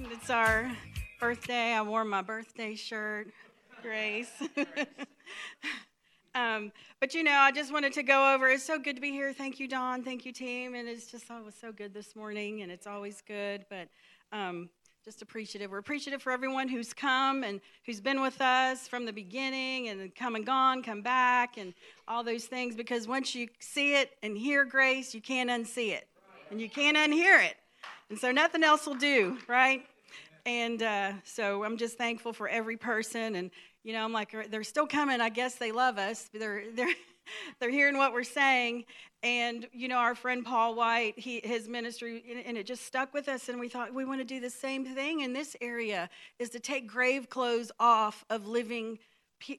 It's our birthday. I wore my birthday shirt, Grace. um, but you know, I just wanted to go over. It's so good to be here. Thank you, Don. Thank you, team. And it's just always so good this morning, and it's always good. But um, just appreciative. We're appreciative for everyone who's come and who's been with us from the beginning and come and gone, come back, and all those things. Because once you see it and hear grace, you can't unsee it, and you can't unhear it. And so nothing else will do, right? And uh, so I'm just thankful for every person. And, you know, I'm like, they're still coming. I guess they love us. They're, they're, they're hearing what we're saying. And, you know, our friend Paul White, he, his ministry, and it just stuck with us. And we thought we want to do the same thing in this area is to take grave clothes off of living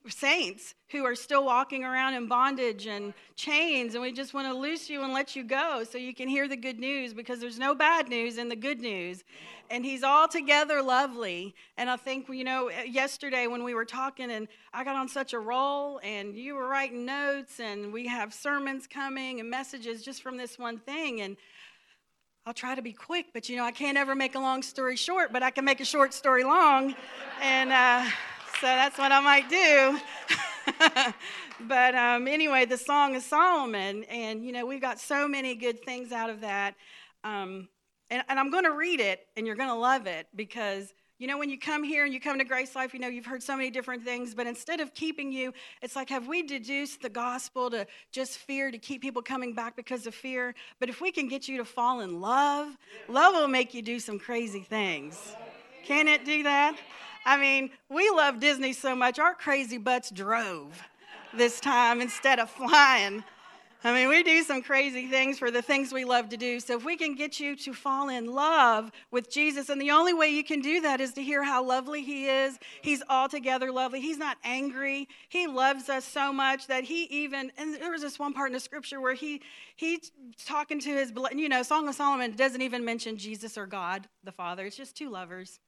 saints who are still walking around in bondage and chains and we just want to loose you and let you go so you can hear the good news because there's no bad news in the good news. And he's altogether lovely. And i think you know yesterday when we were talking and i got on such a roll and you were writing notes and we have sermons coming and messages just from this one thing. And I'll try to be quick, but you know, I can't ever make a long story short, but I can make a short story long. And uh, so that's what I might do. but um, anyway, the Song of Solomon, and you know, we've got so many good things out of that. Um, and, and I'm going to read it, and you're going to love it because you know, when you come here and you come to Grace Life, you know, you've heard so many different things, but instead of keeping you, it's like, have we deduced the gospel to just fear, to keep people coming back because of fear? But if we can get you to fall in love, love will make you do some crazy things. Can it do that? I mean, we love Disney so much, our crazy butts drove this time instead of flying. I mean, we do some crazy things for the things we love to do. So, if we can get you to fall in love with Jesus, and the only way you can do that is to hear how lovely He is. He's altogether lovely. He's not angry. He loves us so much that He even, and there was this one part in the scripture where He, He's talking to His, you know, Song of Solomon doesn't even mention Jesus or God the Father. It's just two lovers.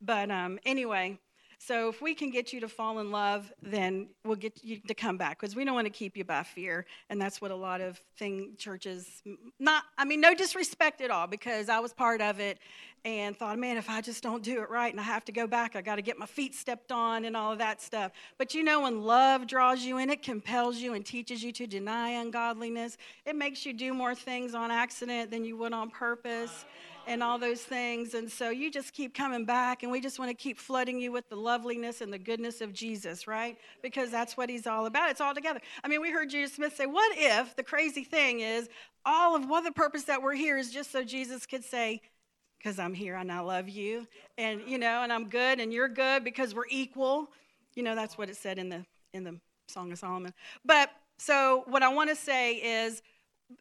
But um, anyway, so if we can get you to fall in love, then we'll get you to come back because we don't want to keep you by fear, and that's what a lot of thing churches not. I mean, no disrespect at all because I was part of it, and thought, man, if I just don't do it right and I have to go back, I got to get my feet stepped on and all of that stuff. But you know, when love draws you in, it compels you and teaches you to deny ungodliness. It makes you do more things on accident than you would on purpose and all those things. And so you just keep coming back, and we just want to keep flooding you with the loveliness and the goodness of Jesus, right? Because that's what he's all about. It's all together. I mean, we heard Judah Smith say, What if the crazy thing is all of what the purpose that we're here is just so Jesus could say, because I'm here and I love you, and you know, and I'm good and you're good because we're equal. You know, that's what it said in the in the Song of Solomon. But so what I want to say is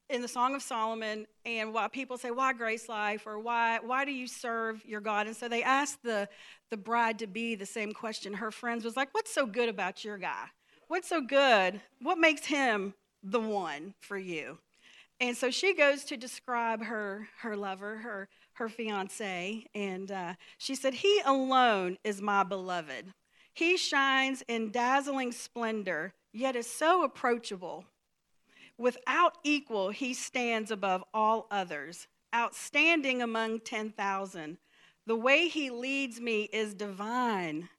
in the Song of Solomon, and why people say, "Why Grace Life?" or "Why why do you serve your God?" And so they asked the the bride to be the same question. Her friends was like, "What's so good about your guy? What's so good? What makes him the one for you?" And so she goes to describe her her lover, her her fiance, and uh, she said, "He alone is my beloved. He shines in dazzling splendor, yet is so approachable." Without equal, he stands above all others, outstanding among 10,000. The way he leads me is divine.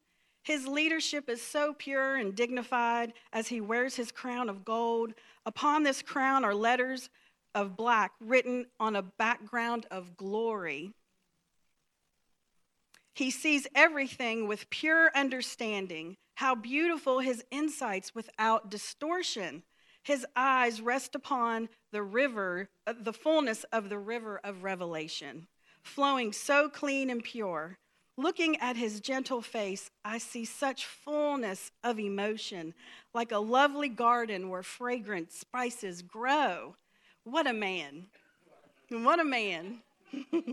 His leadership is so pure and dignified as he wears his crown of gold. Upon this crown are letters of black written on a background of glory. He sees everything with pure understanding. How beautiful his insights without distortion. His eyes rest upon the river, uh, the fullness of the river of revelation, flowing so clean and pure. Looking at his gentle face, I see such fullness of emotion, like a lovely garden where fragrant spices grow. What a man! What a man!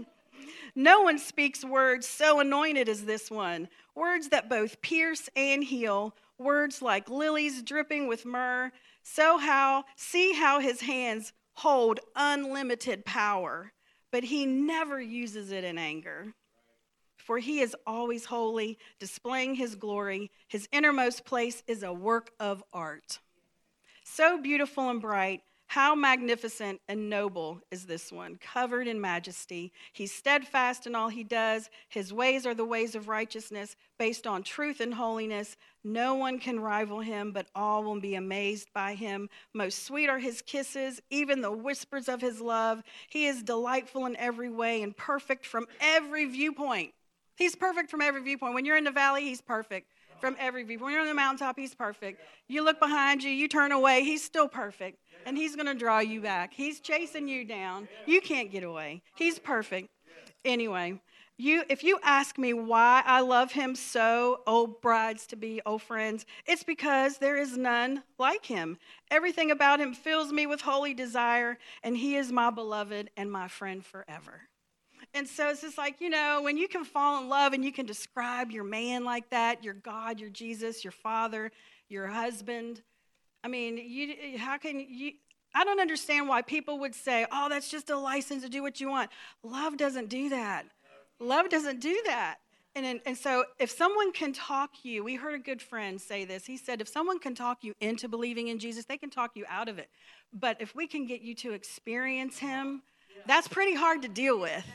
no one speaks words so anointed as this one, words that both pierce and heal, words like lilies dripping with myrrh so how see how his hands hold unlimited power, but he never uses it in anger. For he is always holy, displaying his glory. His innermost place is a work of art. So beautiful and bright, How magnificent and noble is this one, covered in majesty. He's steadfast in all he does. His ways are the ways of righteousness, based on truth and holiness. No one can rival him, but all will be amazed by him. Most sweet are his kisses, even the whispers of his love. He is delightful in every way and perfect from every viewpoint. He's perfect from every viewpoint. When you're in the valley, he's perfect from every viewpoint. When you're on the mountaintop, he's perfect. You look behind you, you turn away, he's still perfect and He's going to draw you back. He's chasing you down. You can't get away. He's perfect. Anyway, you, if you ask me why I love him so, oh brides to be, oh friends, it's because there is none like him. Everything about him fills me with holy desire, and he is my beloved and my friend forever. And so it's just like, you know, when you can fall in love and you can describe your man like that, your God, your Jesus, your father, your husband, I mean, you, how can you? I don't understand why people would say, oh, that's just a license to do what you want. Love doesn't do that. Love doesn't do that. And, and so, if someone can talk you, we heard a good friend say this. He said, if someone can talk you into believing in Jesus, they can talk you out of it. But if we can get you to experience Him, that's pretty hard to deal with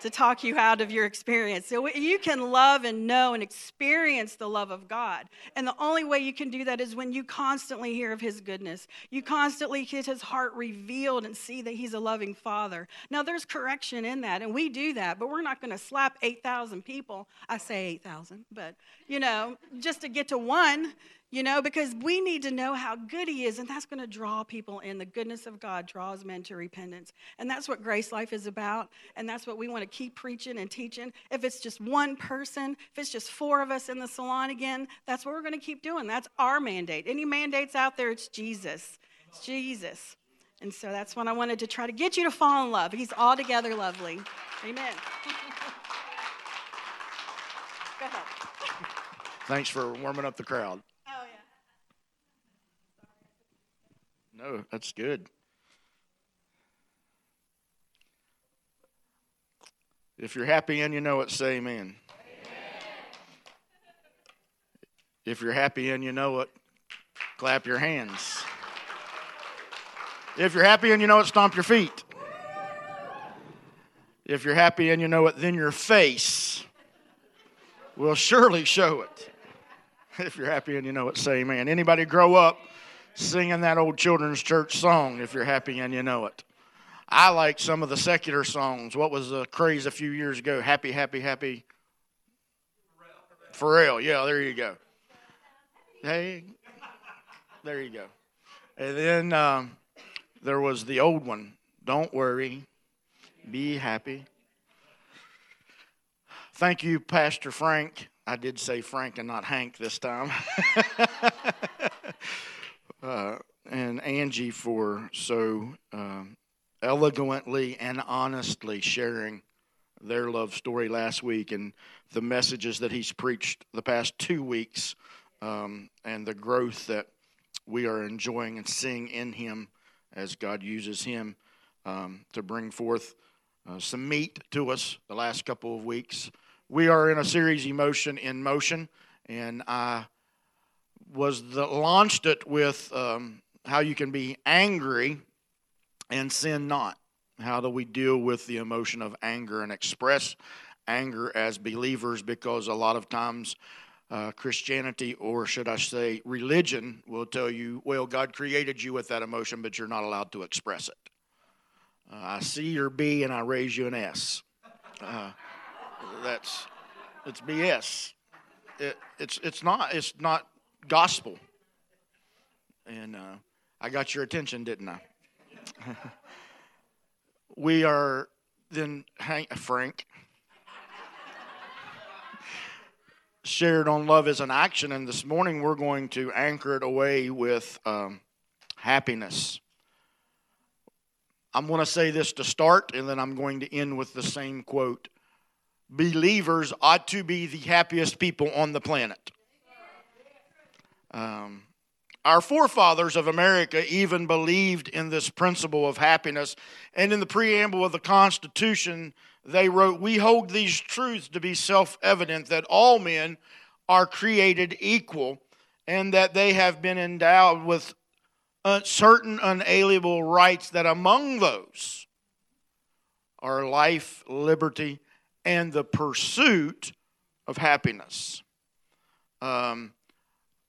to talk you out of your experience. So you can love and know and experience the love of God. And the only way you can do that is when you constantly hear of his goodness. You constantly get his heart revealed and see that he's a loving father. Now there's correction in that and we do that, but we're not going to slap 8,000 people. I say 8,000, but you know, just to get to one you know, because we need to know how good He is, and that's going to draw people in. The goodness of God draws men to repentance. And that's what Grace Life is about, and that's what we want to keep preaching and teaching. If it's just one person, if it's just four of us in the salon again, that's what we're going to keep doing. That's our mandate. Any mandates out there, it's Jesus. It's Jesus. And so that's what I wanted to try to get you to fall in love. He's altogether lovely. Amen. Thanks for warming up the crowd. No, that's good. If you're happy and you know it, say amen. amen. If you're happy and you know it, clap your hands. If you're happy and you know it, stomp your feet. If you're happy and you know it, then your face will surely show it. If you're happy and you know it, say amen. Anybody grow up singing that old children's church song if you're happy and you know it. I like some of the secular songs. What was the craze a few years ago? Happy, happy, happy. Pharrell. Yeah, there you go. Hey, there you go. And then um, there was the old one. Don't worry, be happy. Thank you, Pastor Frank. I did say Frank and not Hank this time. uh, and Angie for so eloquently and honestly sharing their love story last week and the messages that he's preached the past two weeks um, and the growth that we are enjoying and seeing in him as God uses him um, to bring forth uh, some meat to us the last couple of weeks. We are in a series, Emotion in Motion, and I was the, launched it with um, how you can be angry and sin not. How do we deal with the emotion of anger and express anger as believers? Because a lot of times uh, Christianity, or should I say religion, will tell you, well, God created you with that emotion, but you're not allowed to express it. Uh, I see your B and I raise you an S. Uh, that's it's BS. It, it's it's not it's not gospel. And uh, I got your attention, didn't I? we are then, Hank, Frank shared on love as an action, and this morning we're going to anchor it away with um, happiness. I'm going to say this to start, and then I'm going to end with the same quote. Believers ought to be the happiest people on the planet. Um, our forefathers of America even believed in this principle of happiness. And in the preamble of the Constitution, they wrote, We hold these truths to be self evident that all men are created equal and that they have been endowed with uh, certain unalienable rights, that among those are life, liberty, and the pursuit of happiness. Um,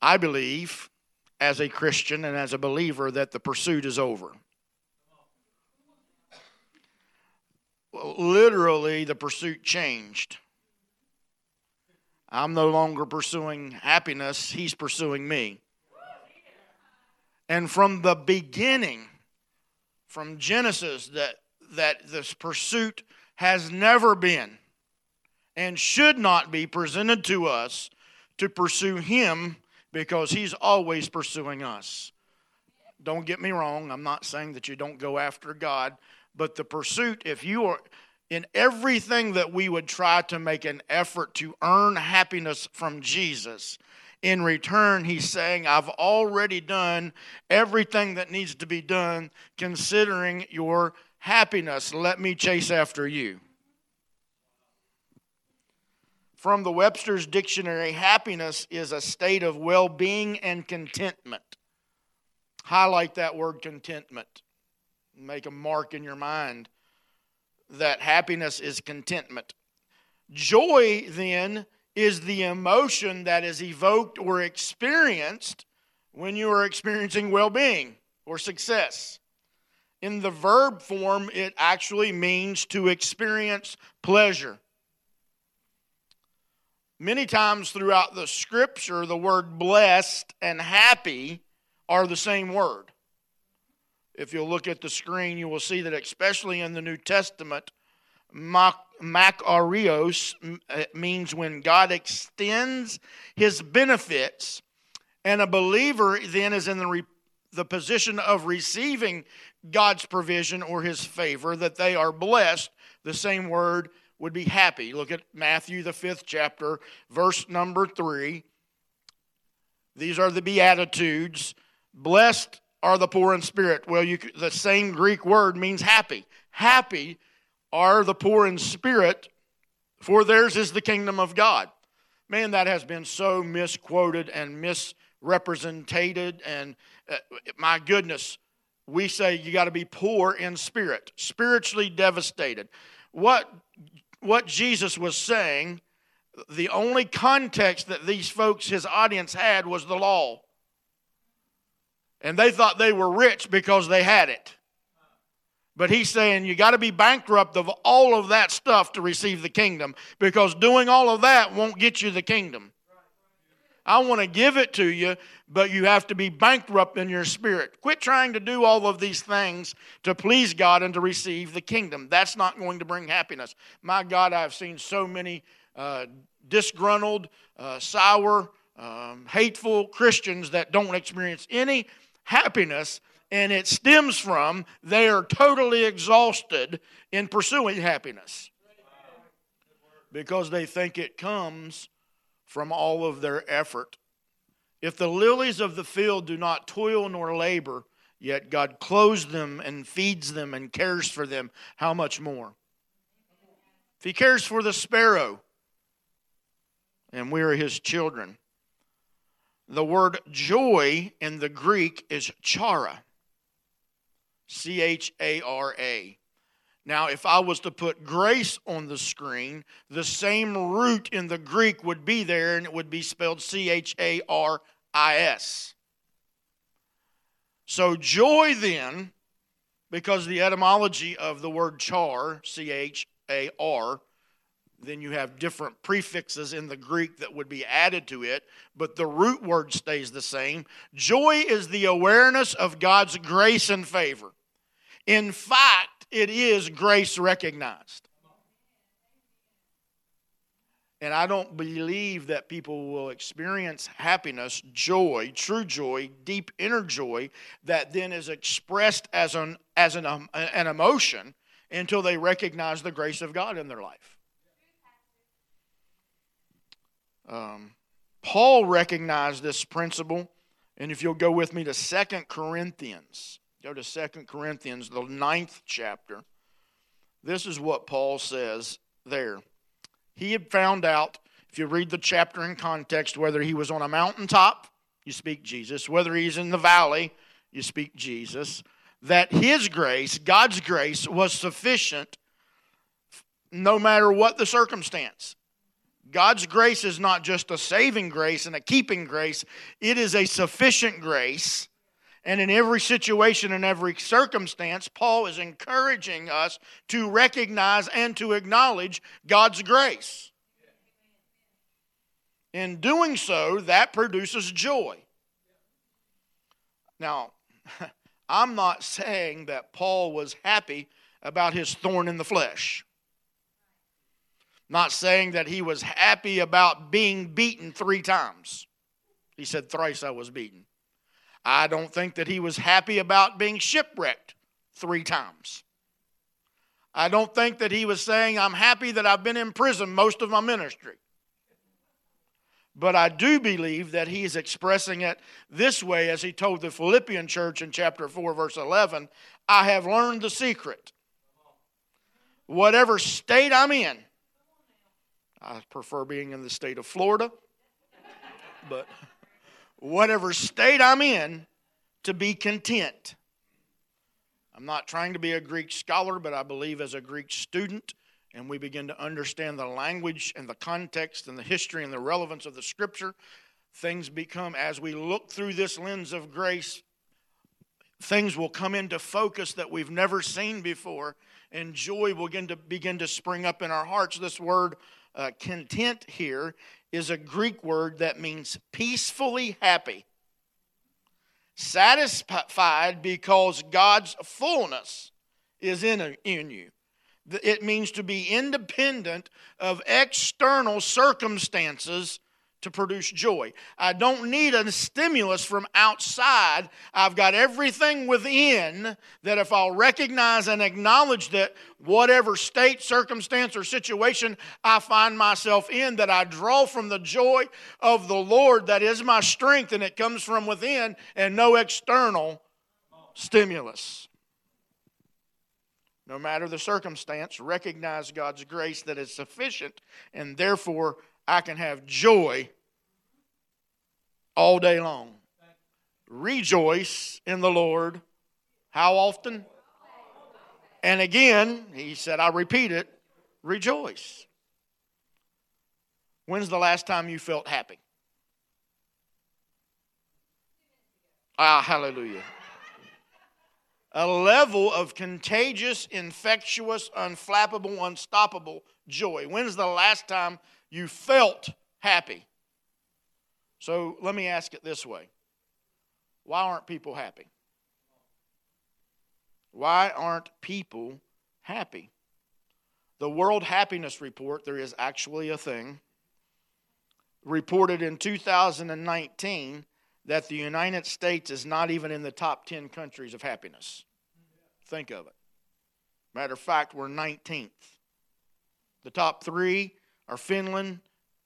I believe, as a Christian and as a believer, that the pursuit is over. Literally, the pursuit changed. I'm no longer pursuing happiness, He's pursuing me. And from the beginning, from Genesis, that, that this pursuit has never been and should not be presented to us to pursue Him because He's always pursuing us. Don't get me wrong, I'm not saying that you don't go after God, but the pursuit, if you are in everything that we would try to make an effort to earn happiness from Jesus, in return, he's saying, I've already done everything that needs to be done considering your happiness. Let me chase after you. From the Webster's Dictionary, happiness is a state of well being and contentment. Highlight that word contentment. Make a mark in your mind that happiness is contentment. Joy, then, is the emotion that is evoked or experienced when you are experiencing well being or success. In the verb form, it actually means to experience pleasure. Many times throughout the scripture, the word blessed and happy are the same word. If you'll look at the screen, you will see that, especially in the New Testament, makarios uh, means when God extends his benefits, and a believer then is in the, re- the position of receiving God's provision or his favor, that they are blessed. The same word would be happy. Look at Matthew, the fifth chapter, verse number three. These are the Beatitudes. Blessed are the poor in spirit. Well, you, the same Greek word means happy. Happy are the poor in spirit, for theirs is the kingdom of God. Man, that has been so misquoted and misrepresented. And uh, my goodness, we say you got to be poor in spirit, spiritually devastated. What what Jesus was saying, the only context that these folks, his audience, had was the law. And they thought they were rich because they had it. But he's saying you got to be bankrupt of all of that stuff to receive the kingdom because doing all of that won't get you the kingdom. I want to give it to you, but you have to be bankrupt in your spirit. Quit trying to do all of these things to please God and to receive the kingdom. That's not going to bring happiness. My God, I've seen so many uh, disgruntled, uh, sour, um, hateful Christians that don't experience any happiness, and it stems from they are totally exhausted in pursuing happiness because they think it comes from all of their effort. If the lilies of the field do not toil nor labor, yet God clothes them and feeds them and cares for them, how much more? If He cares for the sparrow, and we are His children. The word joy in the Greek is chara. C H A R A. Now, if I was to put grace on the screen, the same root in the Greek would be there and it would be spelled C H A R I S. So, joy then, because the etymology of the word char, C H A R, then you have different prefixes in the Greek that would be added to it, but the root word stays the same. Joy is the awareness of God's grace and favor. In fact, it is grace recognized. And I don't believe that people will experience happiness, joy, true joy, deep inner joy that then is expressed as an, as an, um, an emotion until they recognize the grace of God in their life. Um, Paul recognized this principle, and if you'll go with me to Second Corinthians Go to Second Corinthians, the ninth chapter. This is what Paul says there. He had found out, if you read the chapter in context, whether he was on a mountaintop, you speak Jesus, whether he's in the valley, you speak Jesus, that His grace, God's grace, was sufficient no matter what the circumstance. God's grace is not just a saving grace and a keeping grace, it is a sufficient grace. And in every situation and every circumstance, Paul is encouraging us to recognize and to acknowledge God's grace. In doing so, that produces joy. Now, I'm not saying that Paul was happy about his thorn in the flesh. Not saying that he was happy about being beaten three times. He said, Thrice I was beaten. I don't think that he was happy about being shipwrecked three times. I don't think that he was saying, I'm happy that I've been in prison most of my ministry. But I do believe that he is expressing it this way as he told the Philippian church in chapter 4, verse 11 I have learned the secret. Whatever state I'm in, I prefer being in the state of Florida, but whatever state I'm in, to be content. I'm not trying to be a Greek scholar, but I believe as a Greek student, and we begin to understand the language and the context and the history and the relevance of the scripture, things become, as we look through this lens of grace, things will come into focus that we've never seen before, and joy will begin to, begin to spring up in our hearts. This word uh, content here is a Greek word that means peacefully happy, satisfied because God's fullness is in, in you. It means to be independent of external circumstances to produce joy. I don't need a stimulus from outside. I've got everything within that if I'll recognize and acknowledge that whatever state, circumstance, or situation I find myself in, that I draw from the joy of the Lord that is my strength and it comes from within and no external stimulus. No matter the circumstance, recognize God's grace that is sufficient and therefore I can have joy all day long. Rejoice in the Lord. How often? And again, he said, I repeat it, rejoice. When's the last time you felt happy? Ah, hallelujah. A level of contagious, infectious, unflappable, unstoppable joy. When's the last time you felt happy. So let me ask it this way Why aren't people happy? Why aren't people happy? The World Happiness Report, there is actually a thing, reported in 2019 that the United States is not even in the top 10 countries of happiness. Think of it. Matter of fact, we're 19th. The top three are Finland,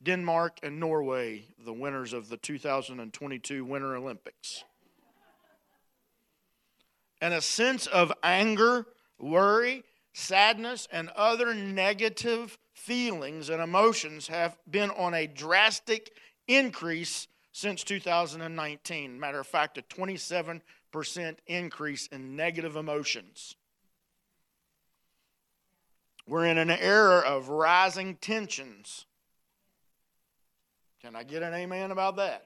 Denmark, and Norway, the winners of the 2022 Winter Olympics. And a sense of anger, worry, sadness, and other negative feelings and emotions have been on a drastic increase since 2019. Matter of fact, a 27% increase in negative emotions. We're in an era of rising tensions. Can I get an amen about that?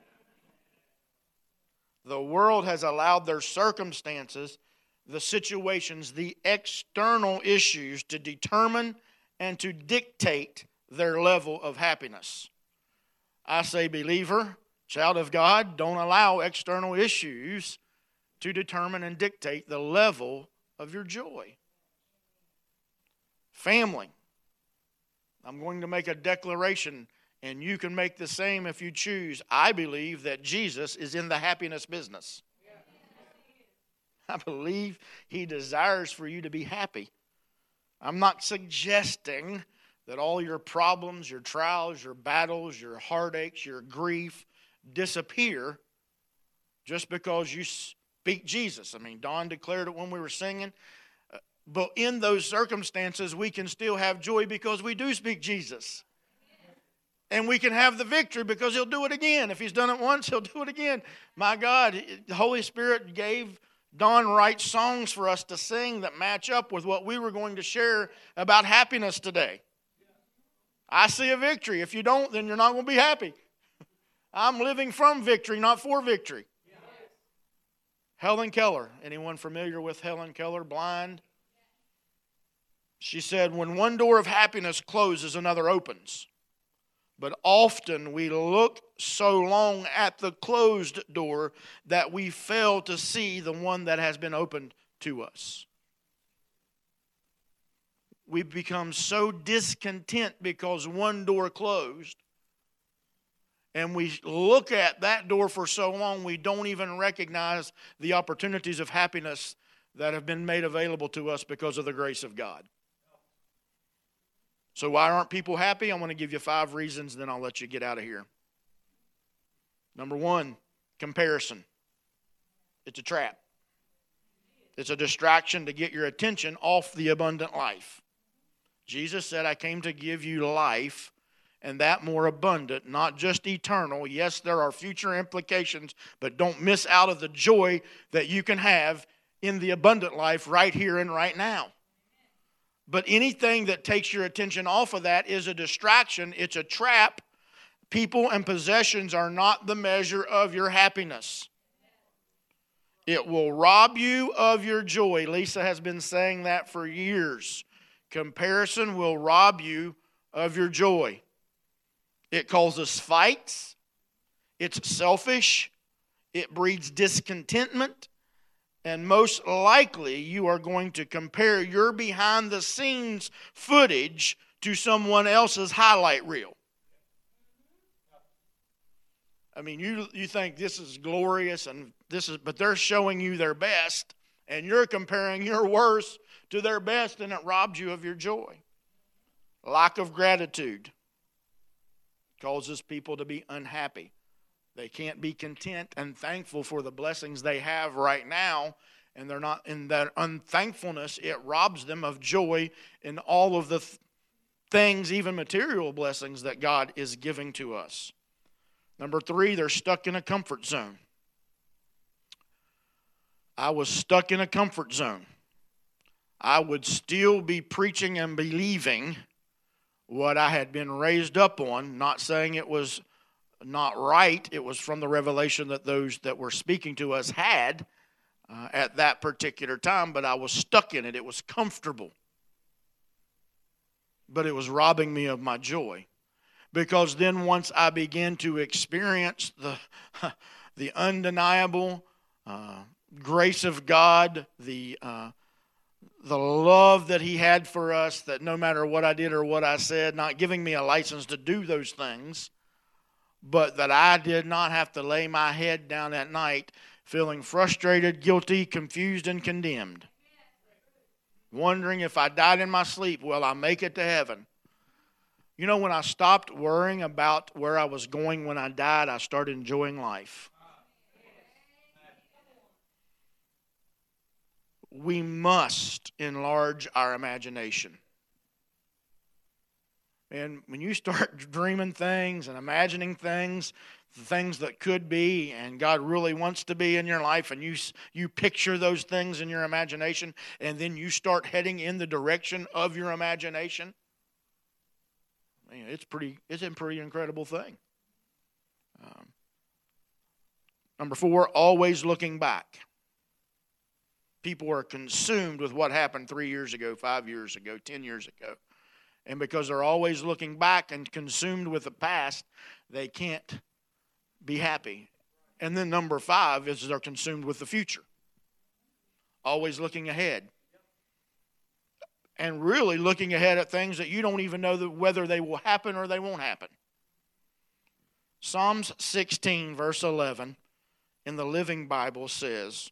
The world has allowed their circumstances, the situations, the external issues to determine and to dictate their level of happiness. I say, believer, child of God, don't allow external issues to determine and dictate the level of your joy. Family. I'm going to make a declaration, and you can make the same if you choose. I believe that Jesus is in the happiness business. I believe he desires for you to be happy. I'm not suggesting that all your problems, your trials, your battles, your heartaches, your grief disappear just because you speak Jesus. I mean, Don declared it when we were singing. Uh, but in those circumstances, we can still have joy because we do speak Jesus. And we can have the victory because he'll do it again. If he's done it once, he'll do it again. My God, the Holy Spirit gave Don write songs for us to sing that match up with what we were going to share about happiness today. I see a victory. If you don't, then you're not going to be happy. I'm living from victory, not for victory. Helen Keller. Anyone familiar with Helen Keller? Blind? She said, When one door of happiness closes, another opens. But often we look so long at the closed door that we fail to see the one that has been opened to us. We become so discontent because one door closed. And we look at that door for so long, we don't even recognize the opportunities of happiness that have been made available to us because of the grace of God. So, why aren't people happy? I'm going to give you five reasons, then I'll let you get out of here. Number one, comparison. It's a trap, it's a distraction to get your attention off the abundant life. Jesus said, I came to give you life and that more abundant, not just eternal. Yes, there are future implications, but don't miss out of the joy that you can have in the abundant life right here and right now. But anything that takes your attention off of that is a distraction, it's a trap. People and possessions are not the measure of your happiness. It will rob you of your joy. Lisa has been saying that for years. Comparison will rob you of your joy. It causes fights, it's selfish, it breeds discontentment, and most likely, you are going to compare your behind the scenes footage to someone else's highlight reel. I mean, you, you think this is glorious and this is, but they're showing you their best, and you're comparing your worst to their best, and it robs you of your joy. Lack of gratitude causes people to be unhappy. They can't be content and thankful for the blessings they have right now. And they're not in that unthankfulness, it robs them of joy in all of the th- things, even material blessings that God is giving to us. Number three, they're stuck in a comfort zone. I was stuck in a comfort zone. I would still be preaching and believing what I had been raised up on, not saying it was not right. It was from the revelation that those that were speaking to us had uh, at that particular time, but I was stuck in it. It was comfortable. But it was robbing me of my joy. Because then once I began to experience the, the undeniable uh, grace of God, the, uh, the love that He had for us, that no matter what I did or what I said, not giving me a license to do those things, but that I did not have to lay my head down at night feeling frustrated, guilty, confused, and condemned. Wondering if I died in my sleep, will I make it to heaven? You know, when I stopped worrying about where I was going when I died, I started enjoying life. We must enlarge our imagination. And when you start dreaming things and imagining things, things that could be and God really wants to be in your life and you you picture those things in your imagination and then you start heading in the direction of your imagination man, it's pretty it's a pretty incredible thing. Um, number four always looking back. People are consumed with what happened three years ago five years ago ten years ago and because they're always looking back and consumed with the past, they can't be happy. And then number five is they're consumed with the future, always looking ahead. And really looking ahead at things that you don't even know whether they will happen or they won't happen. Psalms 16, verse 11, in the Living Bible says,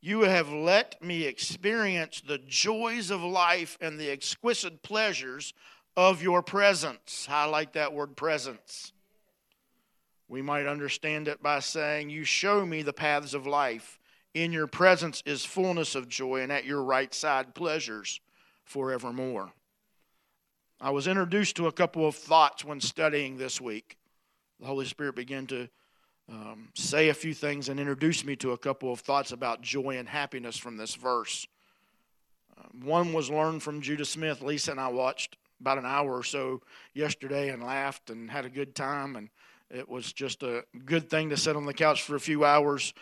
You have let me experience the joys of life and the exquisite pleasures of your presence. Highlight that word presence. We might understand it by saying, You show me the paths of life. In your presence is fullness of joy, and at your right side, pleasures forevermore. I was introduced to a couple of thoughts when studying this week. The Holy Spirit began to um, say a few things and introduce me to a couple of thoughts about joy and happiness from this verse. Uh, one was learned from Judah Smith. Lisa and I watched about an hour or so yesterday and laughed and had a good time. And it was just a good thing to sit on the couch for a few hours,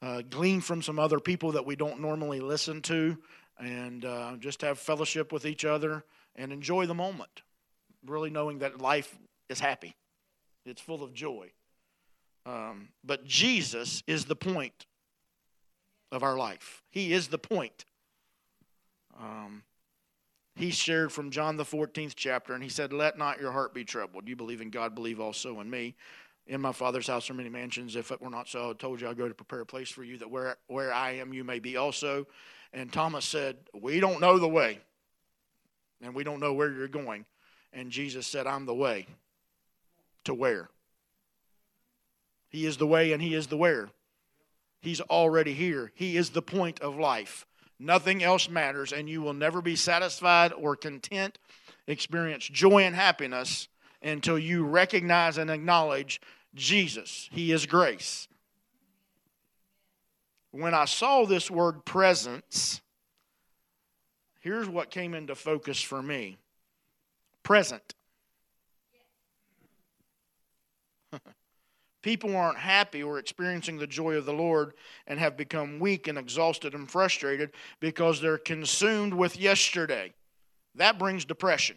uh, glean from some other people that we don't normally listen to, and uh, just have fellowship with each other and enjoy the moment. Really knowing that life is happy, it's full of joy. Um, but Jesus is the point of our life. He is the point. Um, he shared from John the 14th chapter, and he said, Let not your heart be troubled. You believe in God, believe also in me. In my Father's house are many mansions. If it were not so, I told you I'll go to prepare a place for you, that where, where I am, you may be also. And Thomas said, We don't know the way, and we don't know where you're going. And Jesus said, I'm the way. To where? He is the way, and He is the where. He's already here. He is the point of life. Nothing else matters, and you will never be satisfied or content, experience joy and happiness until you recognize and acknowledge Jesus. He is grace. When I saw this word presence, here's what came into focus for me present. People aren't happy or experiencing the joy of the Lord and have become weak and exhausted and frustrated because they're consumed with yesterday. That brings depression,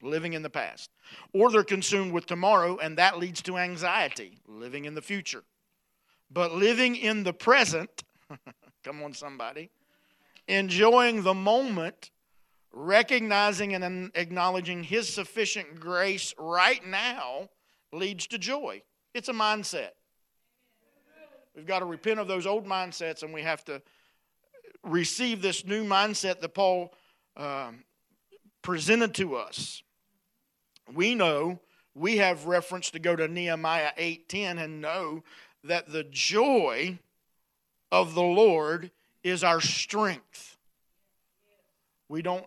living in the past. Or they're consumed with tomorrow, and that leads to anxiety, living in the future. But living in the present, come on, somebody, enjoying the moment, recognizing and acknowledging His sufficient grace right now leads to joy. It's a mindset. We've got to repent of those old mindsets and we have to receive this new mindset that Paul um, presented to us. We know we have reference to go to Nehemiah 8:10 and know that the joy of the Lord is our strength. We don't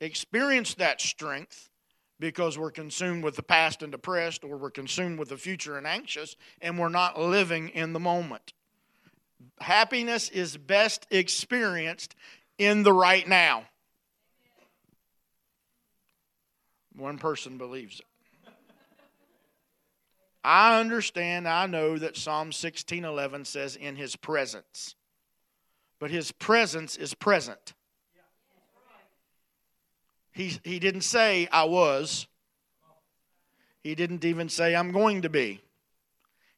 experience that strength because we're consumed with the past and depressed, or we're consumed with the future and anxious, and we're not living in the moment. Happiness is best experienced in the right now. One person believes it. I understand, I know that Psalm 16:11 says in his presence. But his presence is present. He, he didn't say, I was. He didn't even say, I'm going to be.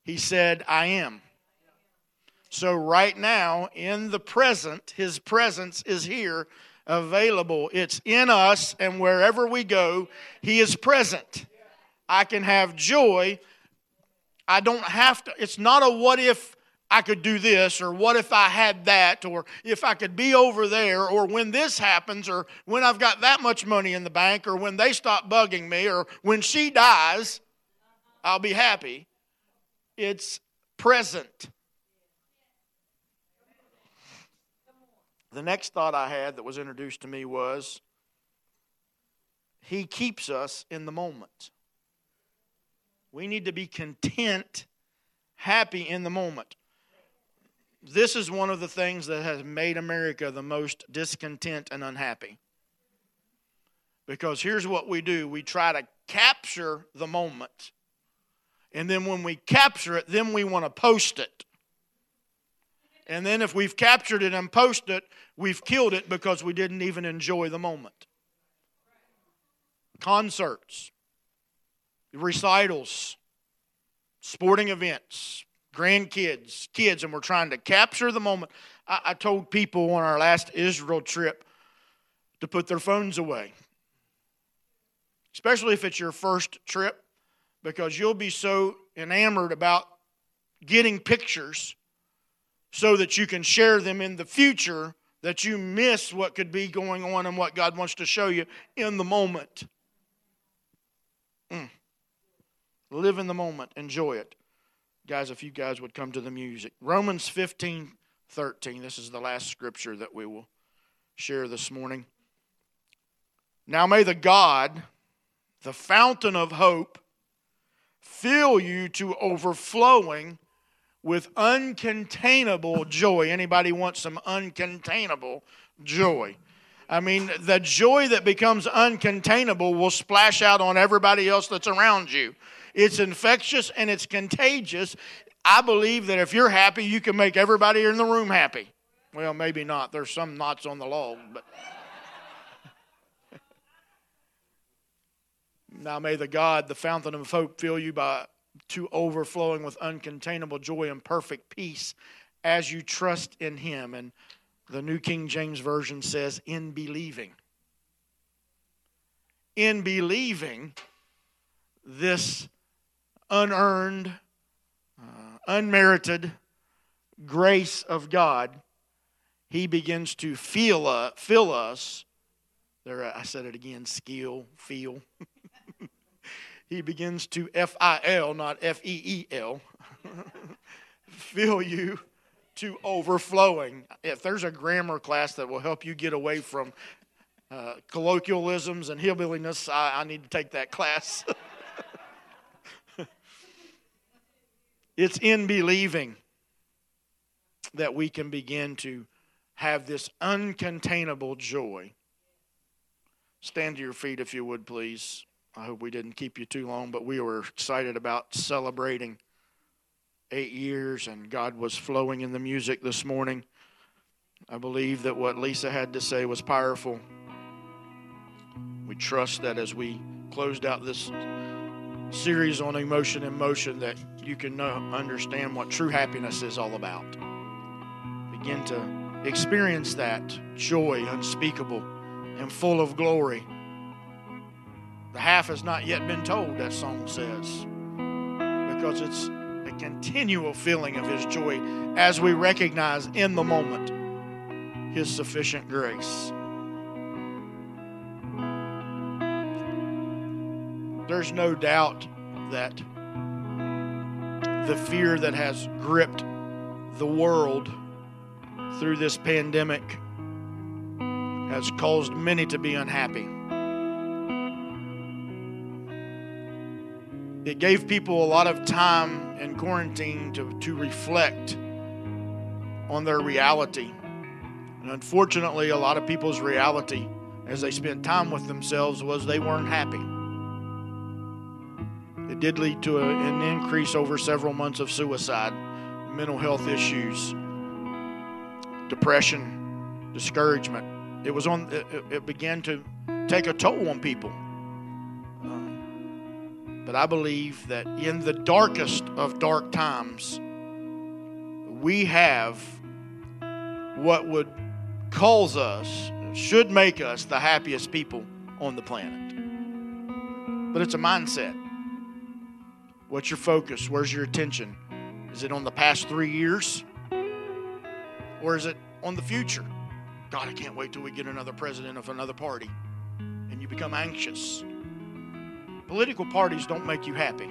He said, I am. So, right now, in the present, His presence is here, available. It's in us, and wherever we go, He is present. I can have joy. I don't have to, it's not a what if I could do this, or what if I had that, or if I could be over there, or when this happens, or when I've got that much money in the bank, or when they stop bugging me, or when she dies, I'll be happy. It's present. The next thought I had that was introduced to me was He keeps us in the moment. We need to be content, happy in the moment this is one of the things that has made America the most discontent and unhappy. Because here's what we do we try to capture the moment. And then when we capture it, then we want to post it. And then if we've captured it and posted it, we've killed it because we didn't even enjoy the moment. Concerts, recitals, sporting events, grandkids, kids, and we're trying to capture the moment. I, I told people on our last Israel trip to put their phones away, especially if it's your first trip, because you'll be so enamored about getting pictures so that you can share them in the future that you miss what could be going on and what God wants to show you in the moment. Mm. Live in the moment, enjoy it. Guys, if you guys would come to the music. Romans 15 13. This is the last scripture that we will share this morning. Now may the God, the fountain of hope, fill you to overflowing with uncontainable joy. Anybody want some uncontainable joy? I mean, the joy that becomes uncontainable will splash out on everybody else that's around you. It's infectious and it's contagious. I believe that if you're happy, you can make everybody in the room happy. Well, maybe not. There's some knots on the log, but. now may the God, the fountain of hope, fill you by to overflowing with uncontainable joy and perfect peace as you trust in him. And the New King James Version says, in believing. In believing this unearned, uh, unmerited grace of God, He begins to feel, uh, fill us. There, I said it again skill, feel. he begins to F I L, not F E E L, fill you to overflowing. If there's a grammar class that will help you get away from uh, colloquialisms and hillbilliness, I, I need to take that class. it's in believing that we can begin to have this uncontainable joy. Stand to your feet if you would, please. I hope we didn't keep you too long, but we were excited about celebrating eight years, and God was flowing in the music this morning. I believe that what Lisa had to say was powerful. We trust that as we closed out this series on emotion and motion, that you can know, understand what true happiness is all about. Begin to experience that joy unspeakable and full of glory. The half has not yet been told, that song says, because it's a continual feeling of His joy as we recognize in the moment His sufficient grace. There's no doubt that the fear that has gripped the world through this pandemic has caused many to be unhappy. It gave people a lot of time in quarantine to, to reflect on their reality. And unfortunately, a lot of people's reality as they spent time with themselves was they weren't happy. Did lead to a, an increase over several months of suicide, mental health issues, depression, discouragement. It was on. It, it began to take a toll on people. Um, but I believe that in the darkest of dark times, we have what would cause us, should make us the happiest people on the planet. But it's a mindset. What's your focus? Where's your attention? Is it on the past three years? Or is it on the future? God, I can't wait till we get another president of another party. And you become anxious. Political parties don't make you happy.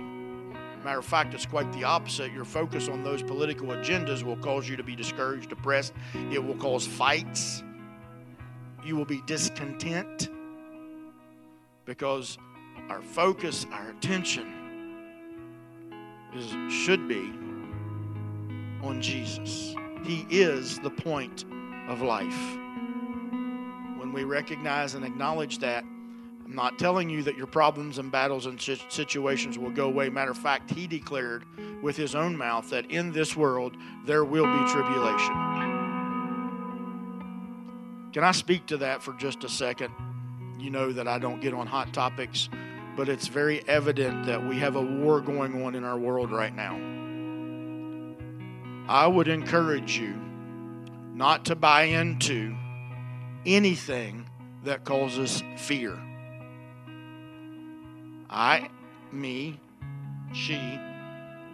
Matter of fact, it's quite the opposite. Your focus on those political agendas will cause you to be discouraged, depressed. It will cause fights. You will be discontent because our focus, our attention is should be on Jesus. He is the point of life. When we recognize and acknowledge that, I'm not telling you that your problems and battles and situations will go away. Matter of fact, he declared with his own mouth that in this world there will be tribulation. Can I speak to that for just a second? You know that I don't get on hot topics, but it's very evident that we have a war going on in our world right now. I would encourage you not to buy into anything that causes fear. I, me, she,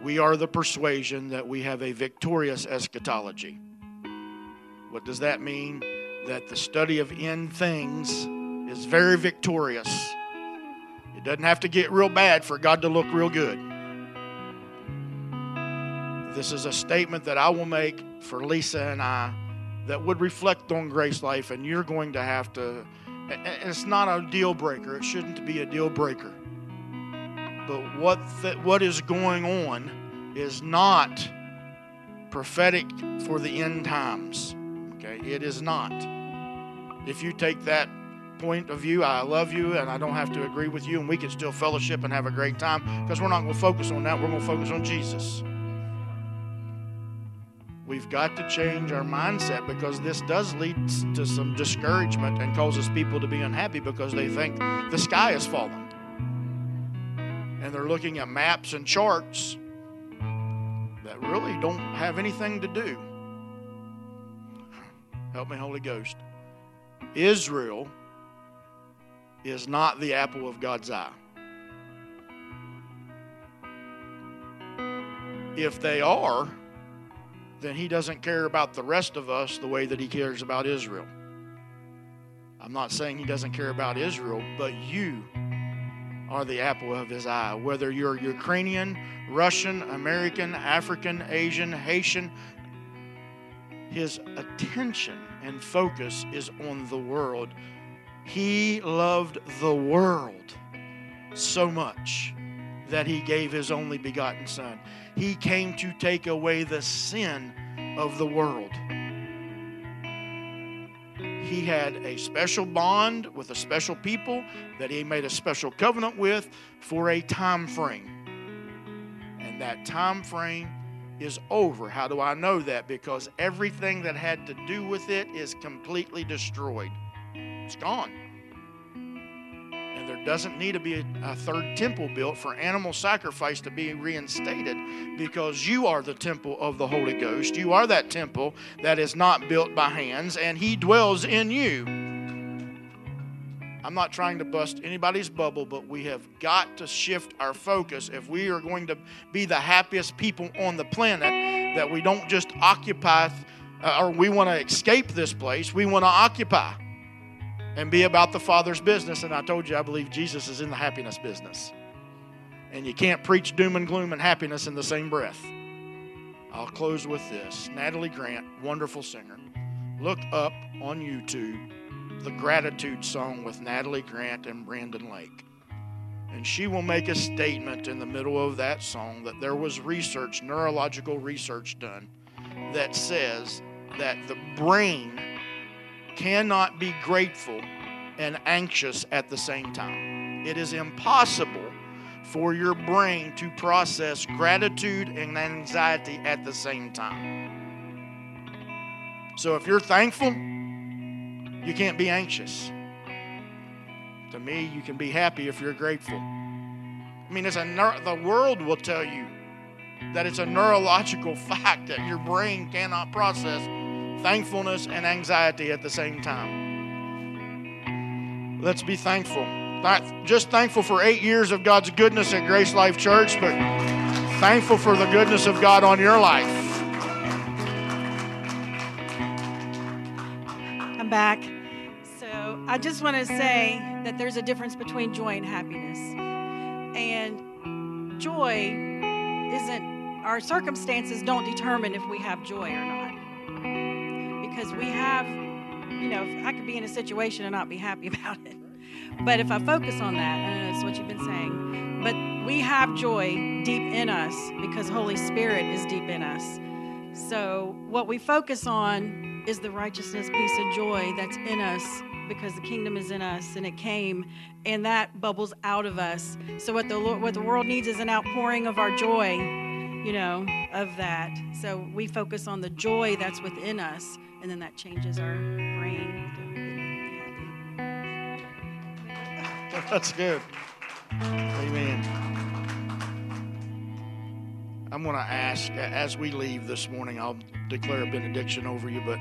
we are the persuasion that we have a victorious eschatology. What does that mean? That the study of end things is very victorious. It doesn't have to get real bad for God to look real good. This is a statement that I will make for Lisa and I that would reflect on Grace Life, and you're going to have to it's not a deal breaker. It shouldn't be a deal breaker. But what th- what is going on is not prophetic for the end times. Okay, it is not. If you take that point of view, I love you and I don't have to agree with you, and we can still fellowship and have a great time because we're not going to focus on that. We're going to focus on Jesus. We've got to change our mindset because this does lead to some discouragement and causes people to be unhappy because they think the sky is falling. And they're looking at maps and charts that really don't have anything to do. Help me, Holy Ghost. Israel is not the apple of God's eye. If they are, then he doesn't care about the rest of us the way that he cares about Israel. I'm not saying he doesn't care about Israel, but you are the apple of his eye. Whether you're Ukrainian, Russian, American, African, Asian, Haitian, his attention and focus is on the world. He loved the world so much that he gave his only begotten Son. He came to take away the sin of the world. He had a special bond with a special people that he made a special covenant with for a time frame. And that time frame is over. How do I know that? Because everything that had to do with it is completely destroyed. It's gone. And there doesn't need to be a, a, third temple built for animal sacrifice to be reinstated because you are the temple of the Holy Ghost. You are that temple that is not built by hands, and He dwells in you. I'm not trying to bust anybody's bubble, but we have got to shift our focus if we are going to be the happiest people on the planet, that we don't just occupy uh, or we want to escape this place, we want to occupy and be about the Father's business. And I told you, I believe Jesus is in the happiness business. And you can't preach doom and gloom and happiness in the same breath. I'll close with this Natalie Grant, wonderful singer. Look up on YouTube the gratitude song with Natalie Grant and Brandon Lake. And she will make a statement in the middle of that song that there was research, neurological research done, that says that the brain cannot be grateful and anxious at the same time. It is impossible for your brain to process gratitude and anxiety at the same time. So if you're thankful, you can't be anxious. To me, you can be happy if you're grateful. I mean, it's a the world will tell you that it's a neurological fact that your brain cannot process thankfulness and anxiety at the same time. Let's be thankful. Just thankful for eight years of God's goodness at Grace Life Church, but thankful for the goodness of God on your life. I'm back. So I just want to say that there's a difference between joy and happiness. And joy isn't, our circumstances don't determine if we have joy or not because we have, you know, I could be in a situation and not be happy about it. But if I focus on that, I know that's what you've been saying, but we have joy deep in us because Holy Spirit is deep in us. So what we focus on is the righteousness, peace, and joy that's in us because the kingdom is in us and it came and that bubbles out of us. So what the Lord, what the world needs is an outpouring of our joy, you know, of that. So we focus on the joy that's within us and then that changes our brain. That's good. Amen. I'm going to ask as we leave this morning, I'll declare a benediction over you, but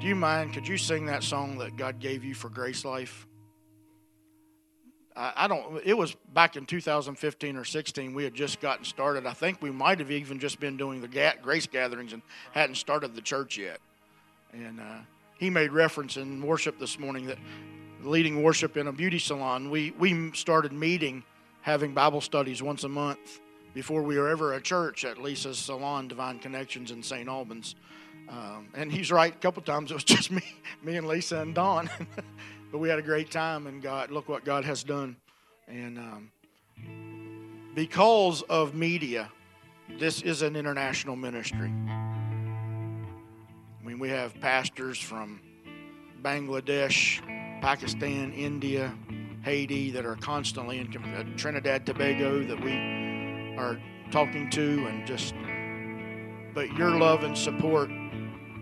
do you mind? Could you sing that song that God gave you for Grace Life? I don't, it was back in 2015 or 16. We had just gotten started. I think we might have even just been doing the grace gatherings and hadn't started the church yet. And uh, he made reference in worship this morning that leading worship in a beauty salon, we, we started meeting, having Bible studies once a month before we were ever a church at Lisa's Salon, Divine Connections in St. Albans. Um, and he's right, a couple times it was just me, me and Lisa and Don. but we had a great time, and God, look what God has done. And um, because of media, this is an international ministry. I mean, we have pastors from Bangladesh, Pakistan, India, Haiti that are constantly in uh, Trinidad, Tobago that we are talking to, and just. But your love and support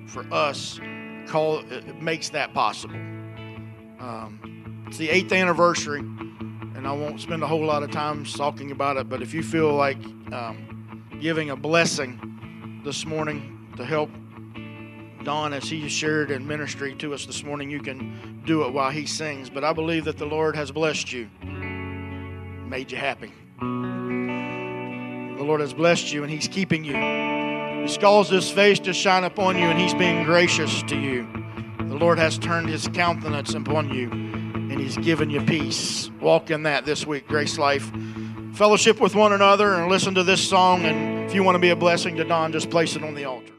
for us call it makes that possible. Um, it's the eighth anniversary, and I won't spend a whole lot of time talking about it. But if you feel like um, giving a blessing this morning to help Don as he shared in ministry to us this morning, you can do it while he sings. But I believe that the Lord has blessed you, made you happy. The Lord has blessed you, and He's keeping you. He's caused His face to shine upon you, and He's being gracious to you. Lord has turned His countenance upon you, and He's given you peace. Walk in that this week, Grace Life. Fellowship with one another and listen to this song. And if you want to be a blessing to Don, just place it on the altar.